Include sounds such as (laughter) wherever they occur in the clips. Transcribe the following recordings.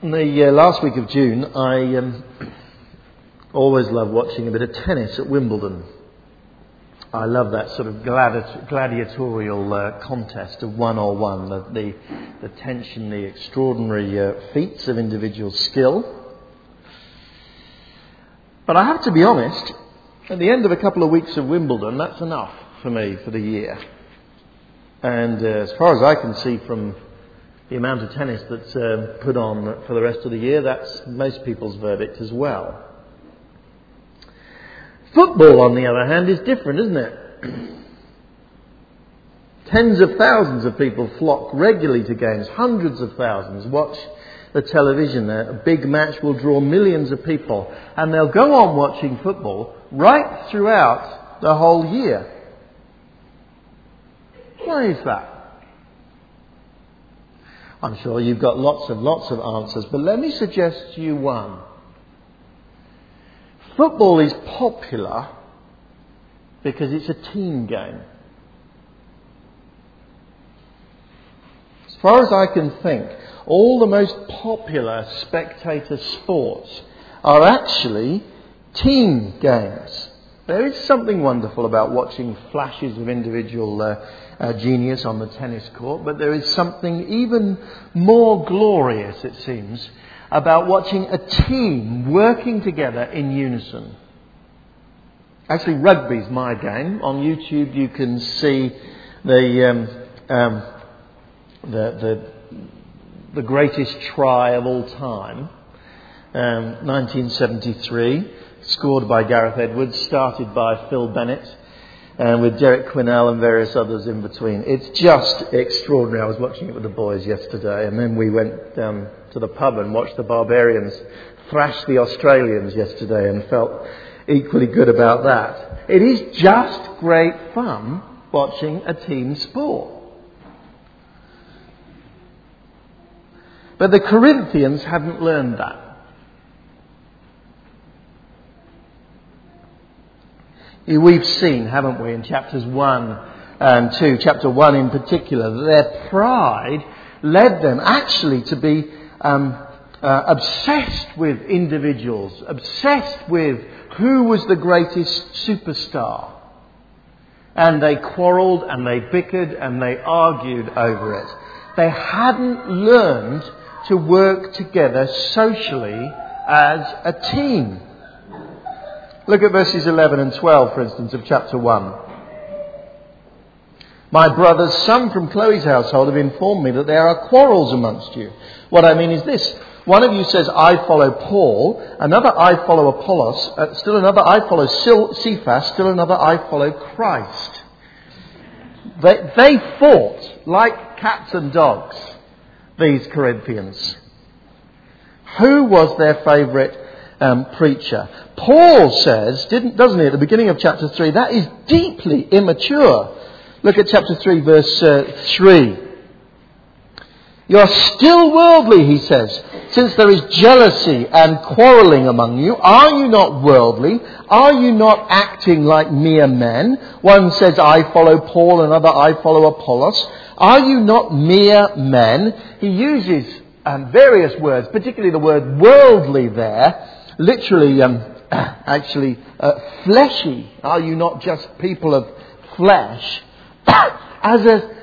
In the uh, last week of June, I um, always love watching a bit of tennis at Wimbledon. I love that sort of gladi- gladiatorial uh, contest of one on one, the, the, the, tension, the extraordinary uh, feats of individual skill. But I have to be honest, at the end of a couple of weeks of Wimbledon, that's enough for me for the year. And uh, as far as I can see from the amount of tennis that's uh, put on for the rest of the year, that's most people's verdict as well. Football, on the other hand, is different, isn't it? (clears throat) Tens of thousands of people flock regularly to games, hundreds of thousands watch the television. A big match will draw millions of people, and they'll go on watching football right throughout the whole year. Why is that? I'm sure you've got lots and lots of answers, but let me suggest to you one. Football is popular because it's a team game. As far as I can think, all the most popular spectator sports are actually team games. There is something wonderful about watching flashes of individual uh, uh, genius on the tennis court, but there is something even more glorious, it seems, about watching a team working together in unison. Actually, rugby's my game. On YouTube, you can see the, um, um, the, the, the, greatest try of all time, um, 1973 scored by Gareth Edwards, started by Phil Bennett, and with Derek Quinnell and various others in between. It's just extraordinary. I was watching it with the boys yesterday, and then we went um, to the pub and watched the Barbarians thrash the Australians yesterday and felt equally good about that. It is just great fun watching a team sport. But the Corinthians hadn't learned that. We've seen, haven't we, in chapters 1 and 2, chapter 1 in particular, that their pride led them actually to be um, uh, obsessed with individuals, obsessed with who was the greatest superstar. And they quarrelled and they bickered and they argued over it. They hadn't learned to work together socially as a team. Look at verses 11 and 12, for instance, of chapter 1. My brothers, some from Chloe's household, have informed me that there are quarrels amongst you. What I mean is this. One of you says, I follow Paul. Another, I follow Apollos. Uh, still another, I follow Cephas. Still another, I follow Christ. They, they fought like cats and dogs, these Corinthians. Who was their favourite um, preacher. Paul says, doesn't he, at the beginning of chapter 3, that is deeply immature. Look at chapter 3, verse uh, 3. You are still worldly, he says, since there is jealousy and quarrelling among you. Are you not worldly? Are you not acting like mere men? One says, I follow Paul, another, I follow Apollos. Are you not mere men? He uses um, various words, particularly the word worldly there, literally, um, (clears throat) actually, uh, fleshy. Are you not just people of flesh? (clears throat) As a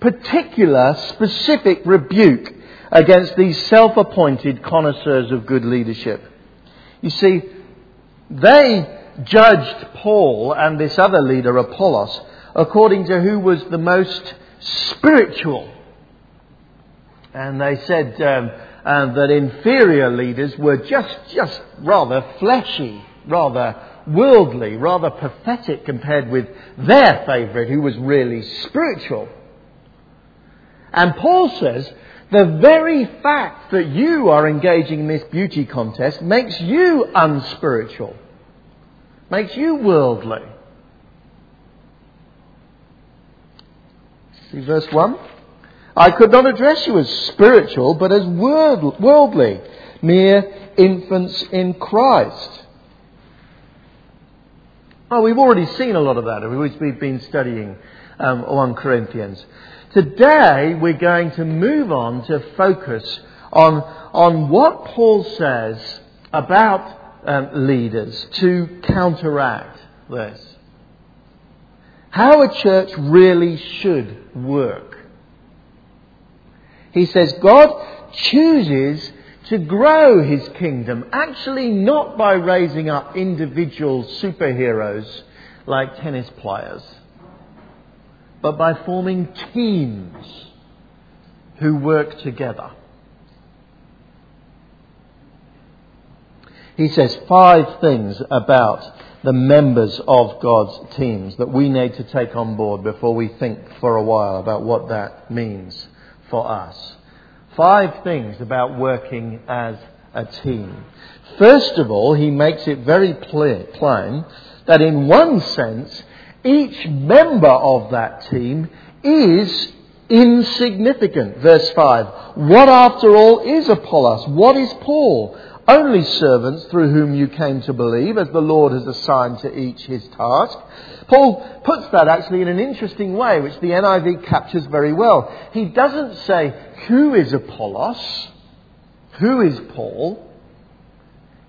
particular, specific rebuke against these self appointed connoisseurs of good leadership. You see, they judged Paul and this other leader, Apollos, according to who was the most spiritual. And they said, um, and that inferior leaders were just, just rather fleshy, rather worldly, rather pathetic compared with their favourite who was really spiritual. And Paul says, the very fact that you are engaging in this beauty contest makes you unspiritual, makes you worldly. See verse 1? I could not address you as spiritual, but as worldly, mere infants in Christ. Oh, we've already seen a lot of that we've been studying um, 1 Corinthians. Today we're going to move on to focus on, on what Paul says about um, leaders to counteract this. How a church really should work. He says God chooses to grow his kingdom, actually not by raising up individual superheroes like tennis players, but by forming teams who work together. He says five things about the members of God's teams that we need to take on board before we think for a while about what that means for us. Five things about working as a team. First of all, he makes it very plain that in one sense, each member of that team is insignificant. Verse 5. What after all is Apollos? What is Paul? Only servants through whom you came to believe, as the Lord has assigned to each his task. Paul puts that actually in an interesting way, which the NIV captures very well. He doesn't say, Who is Apollos? Who is Paul?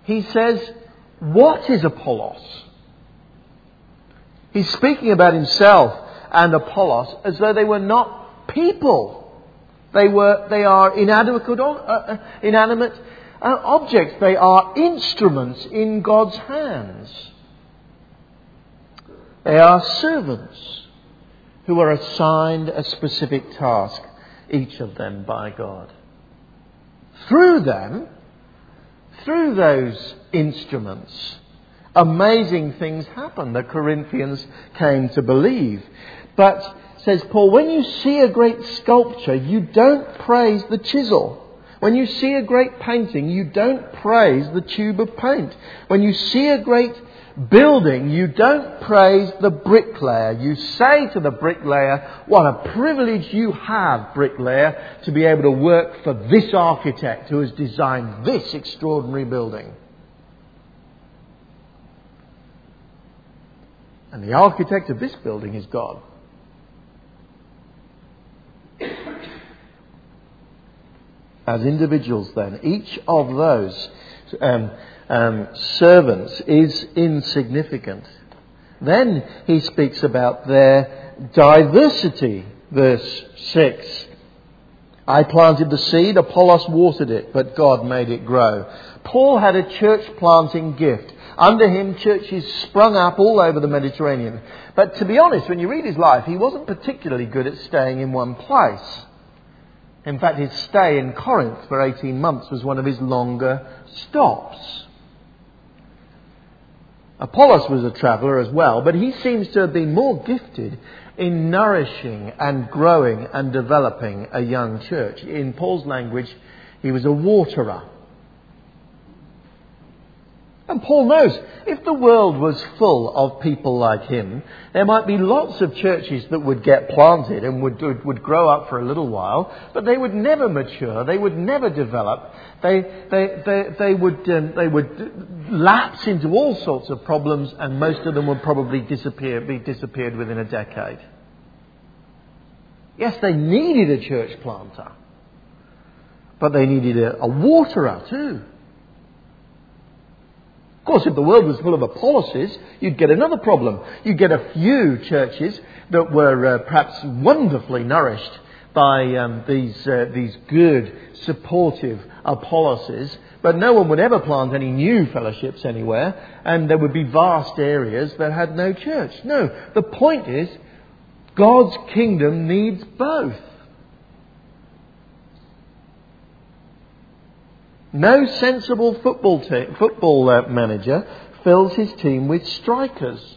He says, What is Apollos? He's speaking about himself and Apollos as though they were not people. They, were, they are inadequate, uh, uh, inanimate uh, objects. They are instruments in God's hands. They are servants who are assigned a specific task, each of them by God. Through them, through those instruments, amazing things happen. The Corinthians came to believe. But, says Paul, when you see a great sculpture, you don't praise the chisel. When you see a great painting, you don't praise the tube of paint. When you see a great building, you don't praise the bricklayer. You say to the bricklayer, what a privilege you have, bricklayer, to be able to work for this architect who has designed this extraordinary building. And the architect of this building is God. As individuals then, each of those um, um, servants is insignificant. Then he speaks about their diversity, verse 6. I planted the seed, Apollos watered it, but God made it grow. Paul had a church planting gift. Under him, churches sprung up all over the Mediterranean. But to be honest, when you read his life, he wasn't particularly good at staying in one place. In fact, his stay in Corinth for 18 months was one of his longer stops. Apollos was a traveller as well, but he seems to have been more gifted in nourishing and growing and developing a young church. In Paul's language, he was a waterer. And Paul knows if the world was full of people like him, there might be lots of churches that would get planted and would, would, grow up for a little while, but they would never mature, they would never develop, they, they, they, they, would, um, they would lapse into all sorts of problems, and most of them would probably disappear, be disappeared within a decade. Yes, they needed a church planter, but they needed a, a waterer too. Course, if the world was full of Apollos, you'd get another problem. You'd get a few churches that were uh, perhaps wonderfully nourished by um, these, uh, these good, supportive Apolloses, but no one would ever plant any new fellowships anywhere, and there would be vast areas that had no church. No, the point is, God's kingdom needs both. No sensible football, football uh, manager fills his team with strikers.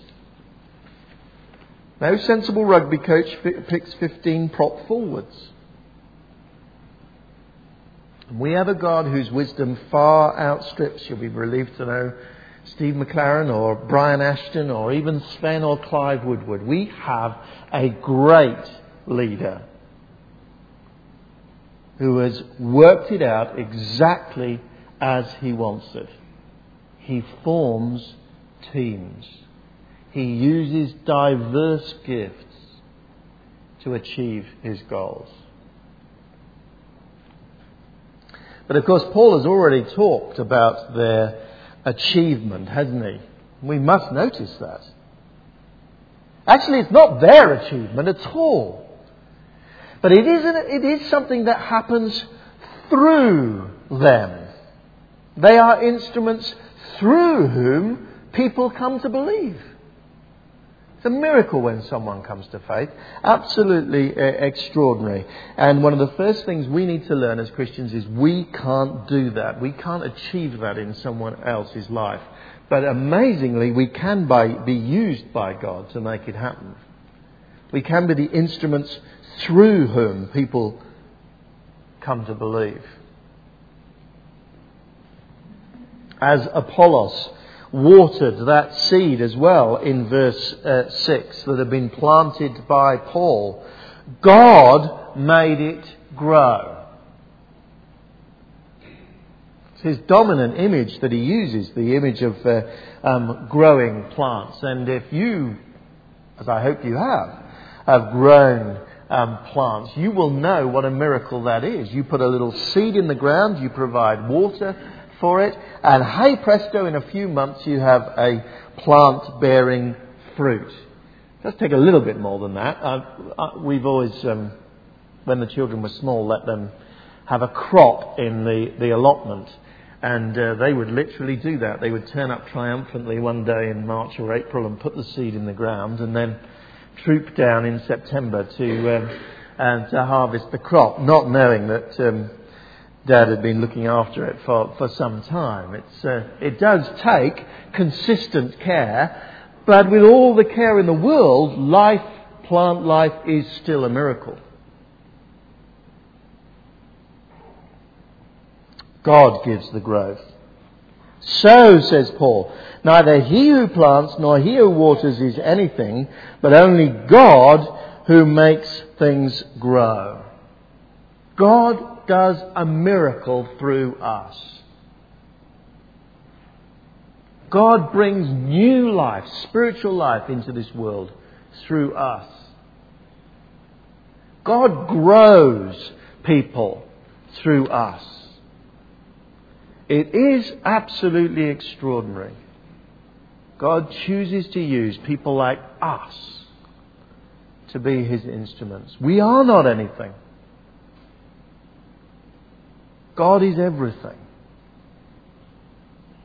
No sensible rugby coach f- picks 15 prop forwards. We have a God whose wisdom far outstrips, you'll be relieved to know, Steve McClaren or Brian Ashton or even Sven or Clive Woodward. We have a great leader who has worked it out exactly as he wants it. He forms teams. He uses diverse gifts to achieve his goals. But of course, Paul has already talked about their achievement, hasn't he? We must notice that. Actually, it's not their achievement at all. But it is, it is something that happens through them. They are instruments through whom people come to believe. It's a miracle when someone comes to faith. Absolutely uh, extraordinary. And one of the first things we need to learn as Christians is we can't do that. We can't achieve that in someone else's life. But amazingly, we can by, be used by God to make it happen. We can be the instruments through whom people come to believe. As Apollos watered that seed as well in verse uh, 6 that had been planted by Paul. God made it grow. It's his dominant image that he uses, the image of uh, um, growing plants. And if you, as I hope you have, have grown um, plants, you will know what a miracle that is. You put a little seed in the ground, you provide water, for it, and hey presto, in a few months you have a plant bearing fruit. It does take a little bit more than that. Uh, uh, we've always, um, when the children were small, let them have a crop in the, the allotment. And uh, they would literally do that. They would turn up triumphantly one day in March or April and put the seed in the ground and then troop down in September to, um, and to harvest the crop, not knowing that um, Dad had been looking after it for, for some time. It's, uh, it does take consistent care, but with all the care in the world, life, plant life, is still a miracle. God gives the growth. So, says Paul, neither he who plants nor he who waters is anything, but only God who makes things grow. God does a miracle through us. God brings new life, spiritual life into this world through us. God grows people through us. It is absolutely extraordinary. God chooses to use people like us to be his instruments. We are not anything. God is everything.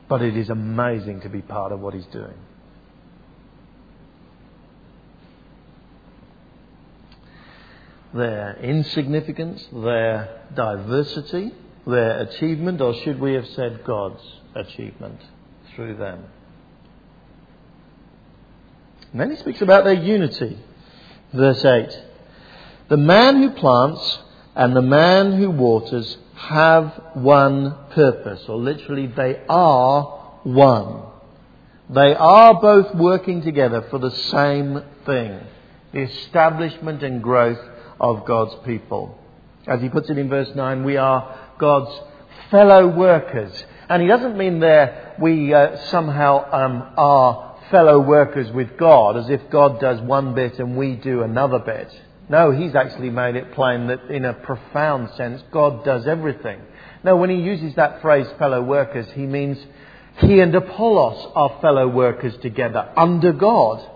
But it is amazing to be part of what He's doing. Their insignificance, their diversity, their achievement, or should we have said God's achievement through them? And then he speaks about their unity. Verse 8 The man who plants and the man who waters have one purpose, or literally, they are one. They are both working together for the same thing the establishment and growth of God's people. As he puts it in verse 9, we are God's fellow workers. And he doesn't mean there we uh, somehow um, are fellow workers with God, as if God does one bit and we do another bit. No, he's actually made it plain that in a profound sense, God does everything. Now, when he uses that phrase, fellow workers, he means he and Apollos are fellow workers together under God.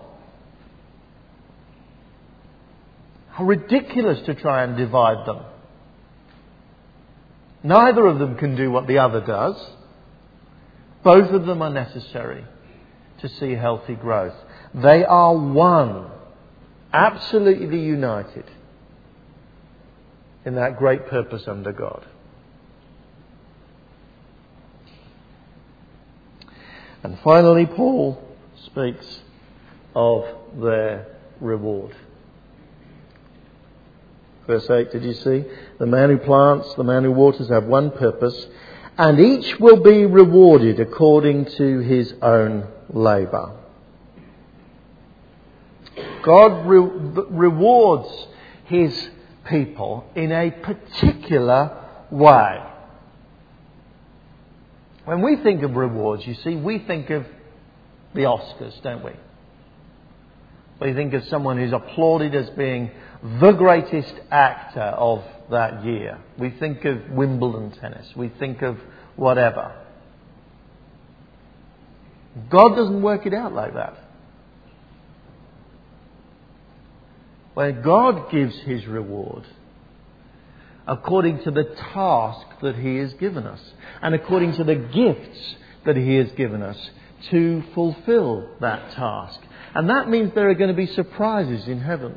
How ridiculous to try and divide them. Neither of them can do what the other does. Both of them are necessary to see healthy growth. They are one absolutely united in that great purpose under God. And finally, Paul speaks of their reward. Verse 8, did you see? The man who plants, the man who waters have one purpose, and each will be rewarded according to his own labour. God re- rewards his people in a particular way. When we think of rewards, you see, we think of the Oscars, don't we? We think of someone who's applauded as being the greatest actor of that year. We think of Wimbledon tennis. We think of whatever. God doesn't work it out like that. Where God gives his reward according to the task that he has given us and according to the gifts that he has given us to fulfill that task. And that means there are going to be surprises in heaven.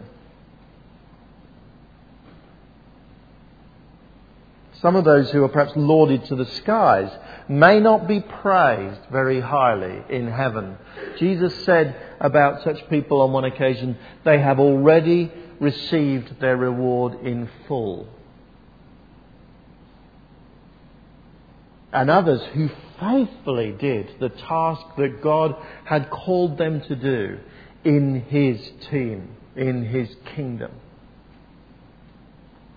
Some of those who are perhaps lauded to the skies may not be praised very highly in heaven. Jesus said about such people on one occasion, they have already received their reward in full. And others who faithfully did the task that God had called them to do in His team, in His kingdom,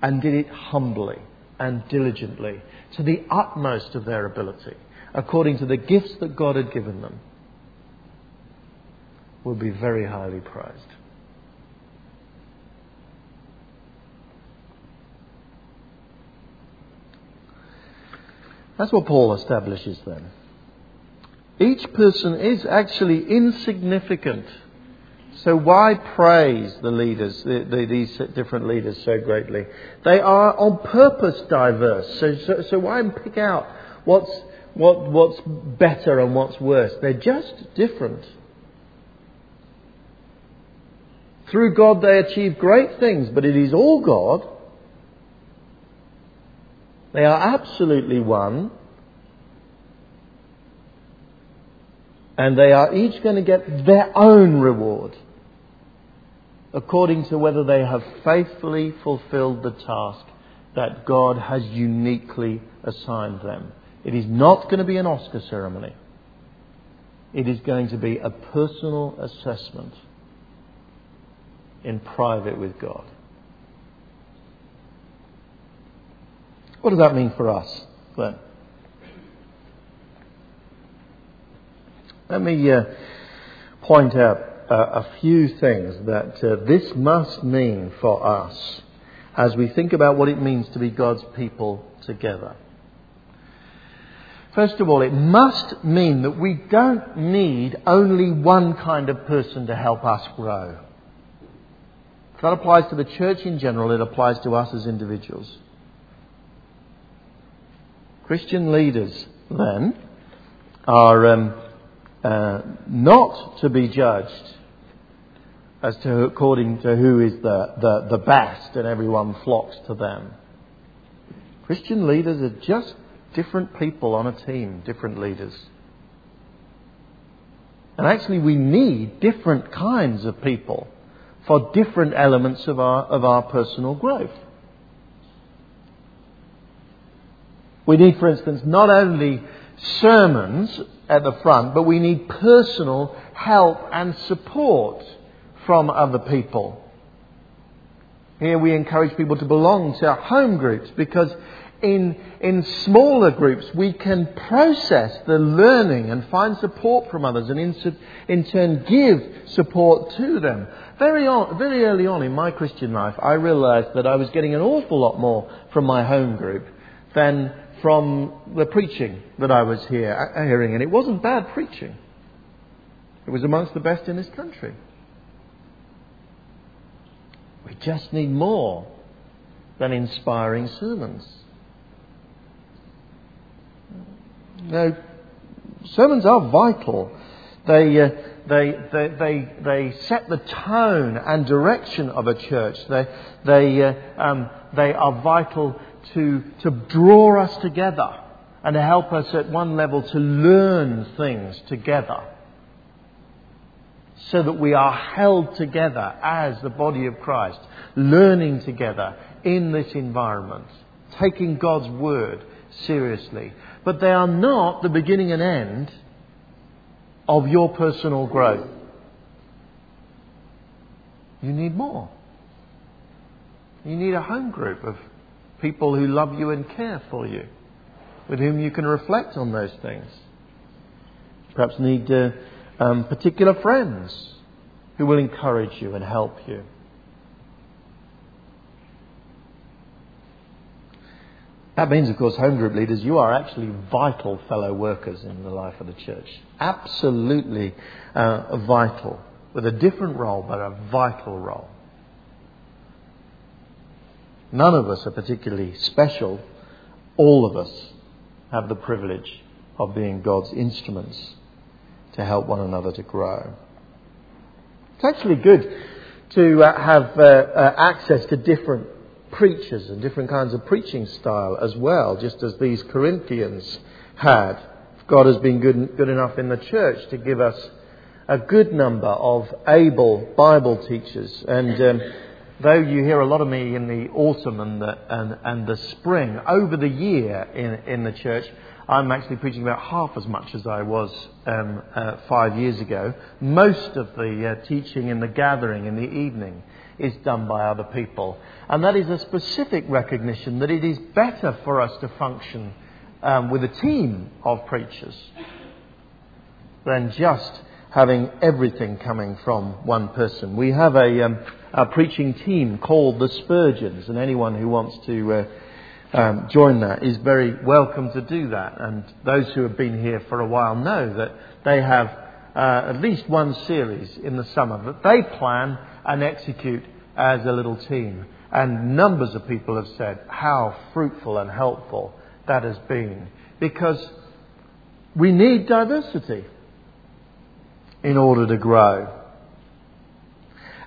and did it humbly and diligently to the utmost of their ability, according to the gifts that God had given them, will be very highly prized. That's what Paul establishes then. Each person is actually insignificant. So why praise the leaders, the, the, these different leaders so greatly? They are on purpose diverse. So, so, so why pick out what's, what, what's better and what's worse? They're just different. Through God they achieve great things, but it is all God. They are absolutely one. And they are each going to get their own reward according to whether they have faithfully fulfilled the task that God has uniquely assigned them. It is not going to be an Oscar ceremony. It is going to be a personal assessment in private with God. What does that mean for us then? Let me uh, point out uh, a few things that uh, this must mean for us as we think about what it means to be God's people together. First of all, it must mean that we don't need only one kind of person to help us grow. That applies to the church in general, it applies to us as individuals. Christian leaders, then, are um, uh, not to be judged as to according to who is the, the, the best and everyone flocks to them. Christian leaders are just different people on a team, different leaders. And actually, we need different kinds of people for different elements of our, of our personal growth. We need, for instance, not only sermons at the front, but we need personal help and support from other people. Here we encourage people to belong to our home groups because in, in smaller groups we can process the learning and find support from others and in, in turn give support to them. Very, on, very early on in my Christian life I realized that I was getting an awful lot more from my home group than from the preaching that I was here, uh, hearing, and it wasn't bad preaching. It was amongst the best in this country. We just need more than inspiring sermons. Now, sermons are vital. They, uh, they, they, they, they set the tone and direction of a church. They, they, uh, um, they are vital to, to draw us together and to help us at one level to learn things together so that we are held together as the body of Christ, learning together in this environment, taking God's word seriously. But they are not the beginning and end of your personal growth. You need more. You need a home group of people who love you and care for you, with whom you can reflect on those things. Perhaps need uh, um, particular friends who will encourage you and help you. That means, of course, home group leaders, you are actually vital fellow workers in the life of the church. Absolutely uh, vital. With a different role, but a vital role. None of us are particularly special. All of us have the privilege of being God's instruments to help one another to grow. It's actually good to uh, have uh, uh, access to different preachers and different kinds of preaching style as well, just as these Corinthians had. God has been good, good enough in the church to give us a good number of able Bible teachers. And um, though you hear a lot of me in the autumn and the, and, and the spring, over the year in, in the church, I'm actually preaching about half as much as I was um, uh, five years ago. Most of the uh, teaching in the gathering in the evening is done by other people. And that is a specific recognition that it is better for us to function um, with a team of preachers than just having everything coming from one person. We have a, um, a preaching team called the Spurgeons, and anyone who wants to uh, um, join that is very welcome to do that. And those who have been here for a while know that they have uh, at least one series in the summer that they plan and execute as a little team. And numbers of people have said how fruitful and helpful that has been. Because we need diversity in order to grow.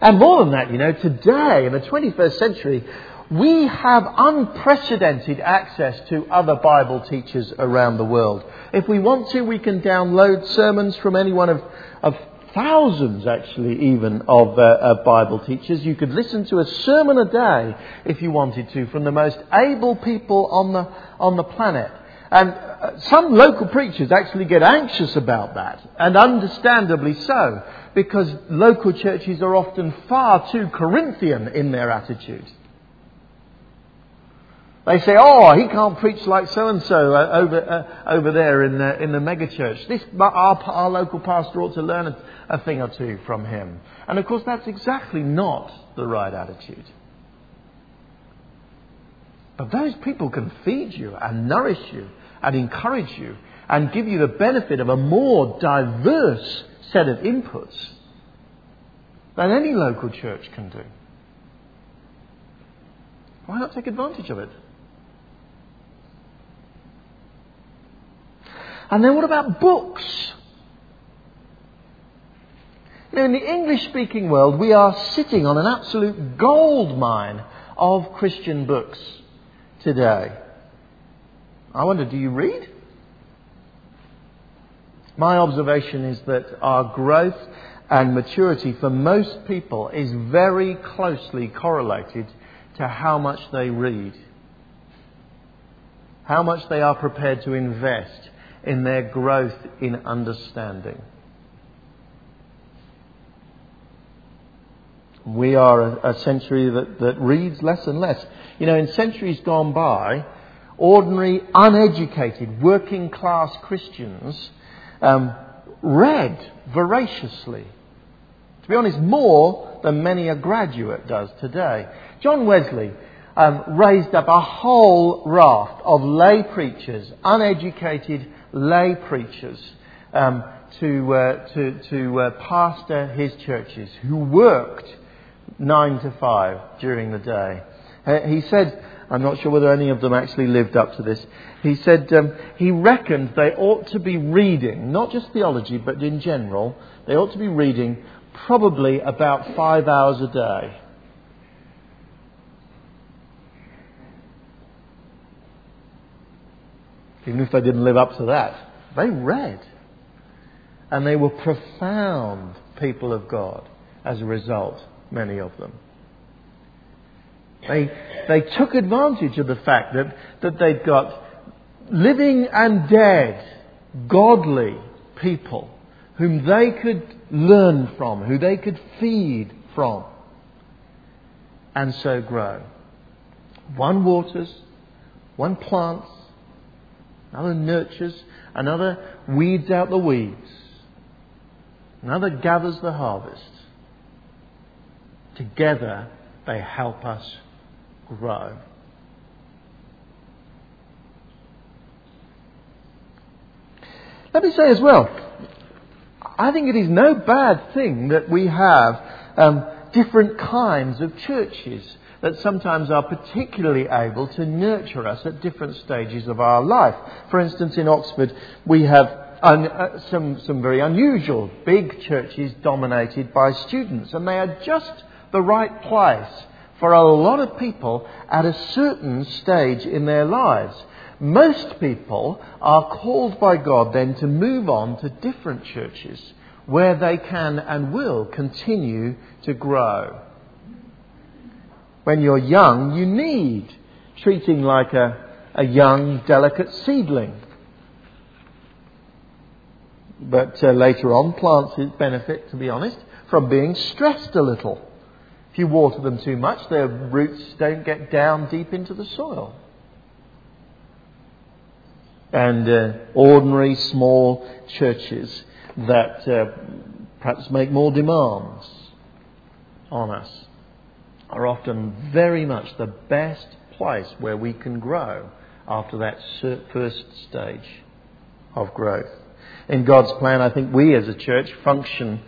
And more than that, you know, today in the 21st century, we have unprecedented access to other Bible teachers around the world. If we want to, we can download sermons from any one of, of thousands, actually, even, of uh, uh, Bible teachers. You could listen to a sermon a day, if you wanted to, from the most able people on the, on the planet. And uh, some local preachers actually get anxious about that, and understandably so, because local churches are often far too Corinthian in their attitude. They say, "Oh, he can't preach like so and so over uh, over there in the in the megachurch. This our, our local pastor ought to learn a, a thing or two from him." And of course, that's exactly not the right attitude. But those people can feed you and nourish you and encourage you and give you the benefit of a more diverse set of inputs than any local church can do. Why not take advantage of it? And then what about books? Now, in the English speaking world, we are sitting on an absolute gold mine of Christian books today. I wonder, do you read? My observation is that our growth and maturity for most people is very closely correlated to how much they read, how much they are prepared to invest in their growth in understanding. We are a, century that, that reads less and less. You know, in centuries gone by, ordinary, uneducated, working class Christians um, read voraciously. To be honest, more than many a graduate does today. John Wesley um, raised up a whole raft of lay preachers, uneducated lay preachers um, to, uh, to, to uh, pastor his churches who worked nine to five during the day. Uh, he said, I'm not sure whether any of them actually lived up to this. He said um, he reckoned they ought to be reading, not just theology, but in general, they ought to be reading probably about five hours a day. even if they didn't live up to that. They read. And they were profound people of God as a result, many of them. They, they took advantage of the fact that, that they'd got living and dead, godly people whom they could learn from, who they could feed from, and so grow. One waters, one plants, Another nurtures, another weeds out the weeds, another gathers the harvest. Together, they help us grow. Let me say as well, I think it is no bad thing that we have um, different kinds of churches that sometimes are particularly able to nurture us at different stages of our life. For instance, in Oxford, we have un- uh, some, some very unusual big churches dominated by students, and they are just the right place for a lot of people at a certain stage in their lives. Most people are called by God then to move on to different churches where they can and will continue to grow. When you're young, you need treating like a, a young, delicate seedling. But uh, later on, plants benefit, to be honest, from being stressed a little. If you water them too much, their roots don't get down deep into the soil. And uh, ordinary small churches that uh, perhaps make more demands on us are often very much the best place where we can grow after that first stage of growth. In God's plan, I think we as a church function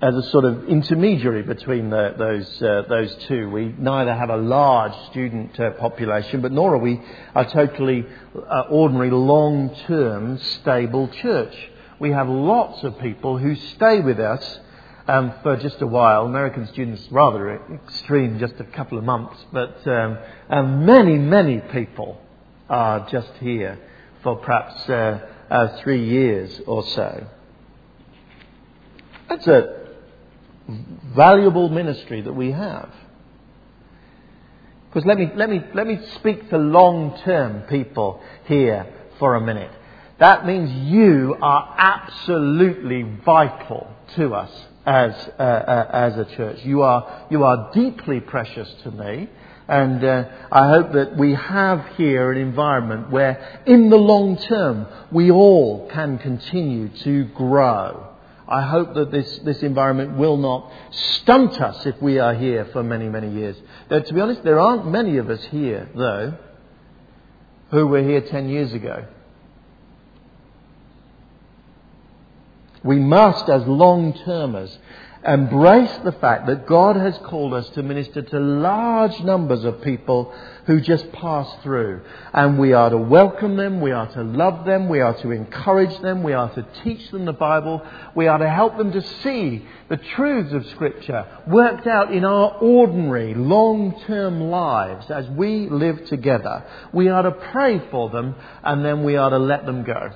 as a sort of intermediary between the, those, uh, those two. We neither have a large student uh, population, but nor are we a totally uh, ordinary, long term, stable church. We have lots of people who stay with us um, for just a while. American students, rather extreme, just a couple of months, but um, and many, many people are just here for perhaps uh, uh, three years or so. That's a valuable ministry that we have. Because let me, let me, let me speak to long term people here for a minute. That means you are absolutely vital to us as, uh, uh, as a church. You are, you are deeply precious to me. And uh, I hope that we have here an environment where, in the long term, we all can continue to grow. I hope that this, this environment will not stunt us if we are here for many, many years. Though, to be honest, there aren't many of us here, though, who were here 10 years ago. We must, as long termers, embrace the fact that God has called us to minister to large numbers of people who just pass through. And we are to welcome them, we are to love them, we are to encourage them, we are to teach them the Bible, we are to help them to see the truths of Scripture worked out in our ordinary, long term lives as we live together. We are to pray for them and then we are to let them go.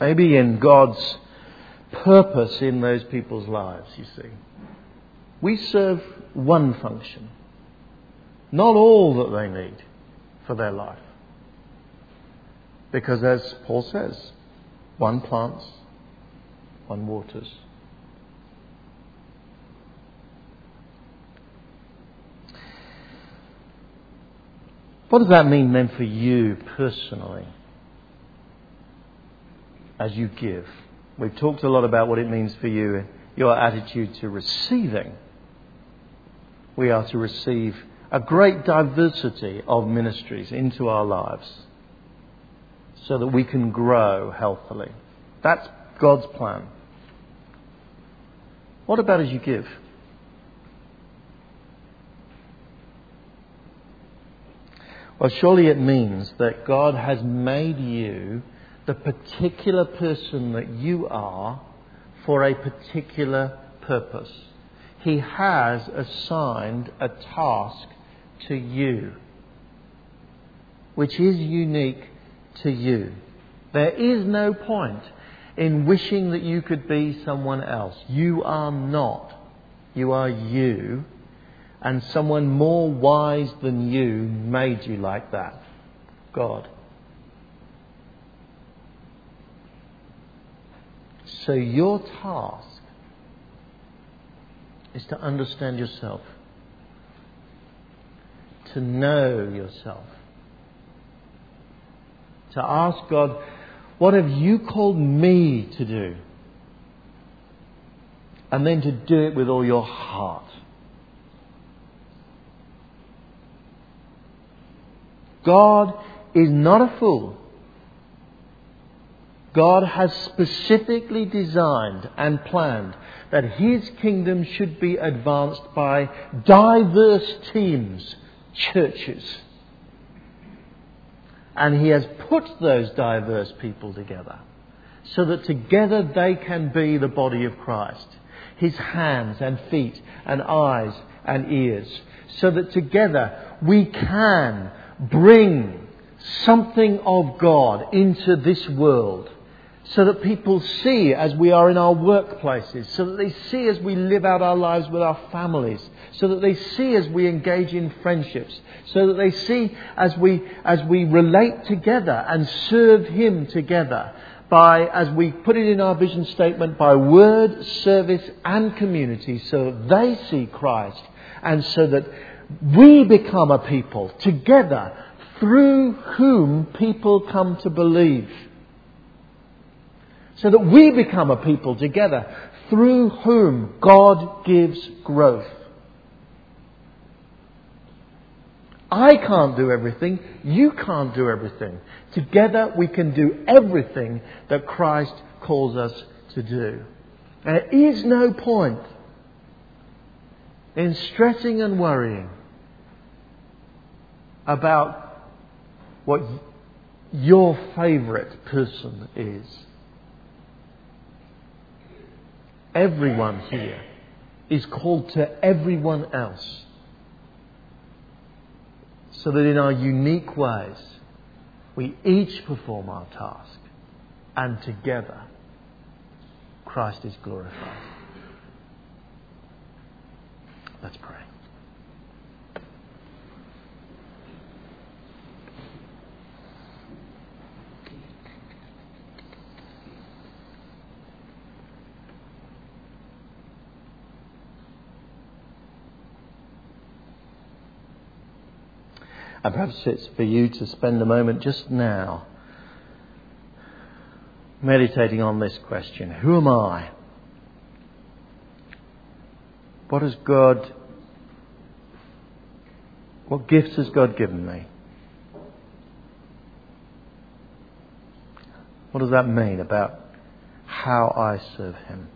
Maybe in God's purpose in those people's lives, you see. We serve one function, not all that they need for their life. Because as Paul says, one plants, one waters. What does that mean then for you personally? As you give. We've talked a lot about what it means for you, and your attitude to receiving. We are to receive a great diversity of ministries into our lives so that we can grow healthily. That's God's plan. What about as you give? Well, surely it means that God has made you the particular person that you are for a particular purpose. He has assigned a task to you, which is unique to you. There is no point in wishing that you could be someone else. You are not. You are you, and someone more wise than you made you like that God. So your task is to understand yourself, to know yourself, to ask God, what have you called me to do? And then to do it with all your heart. God is not a fool. God has specifically designed and planned that His kingdom should be advanced by diverse teams, churches. And He has put those diverse people together so that together they can be the body of Christ. His hands and feet and eyes and ears. So that together we can bring something of God into this world so that people see as we are in our workplaces, so that they see as we live out our lives with our families, so that they see as we engage in friendships, so that they see as we, as we relate together and serve Him together by, as we put it in our vision statement, by word, service and community, so that they see Christ and so that we become a people together through whom people come to believe so that we become a people together through whom God gives growth. I can't do everything. You can't do everything. Together we can do everything that Christ calls us to do. There is no point in stressing and worrying about what your favourite person is. Everyone here is called to everyone else. So that in our unique ways, we each perform our task and together Christ is glorified. Let's pray. And perhaps it's for you to spend a moment just now meditating on this question Who am I? What has God, what gifts has God given me? What does that mean about how I serve Him?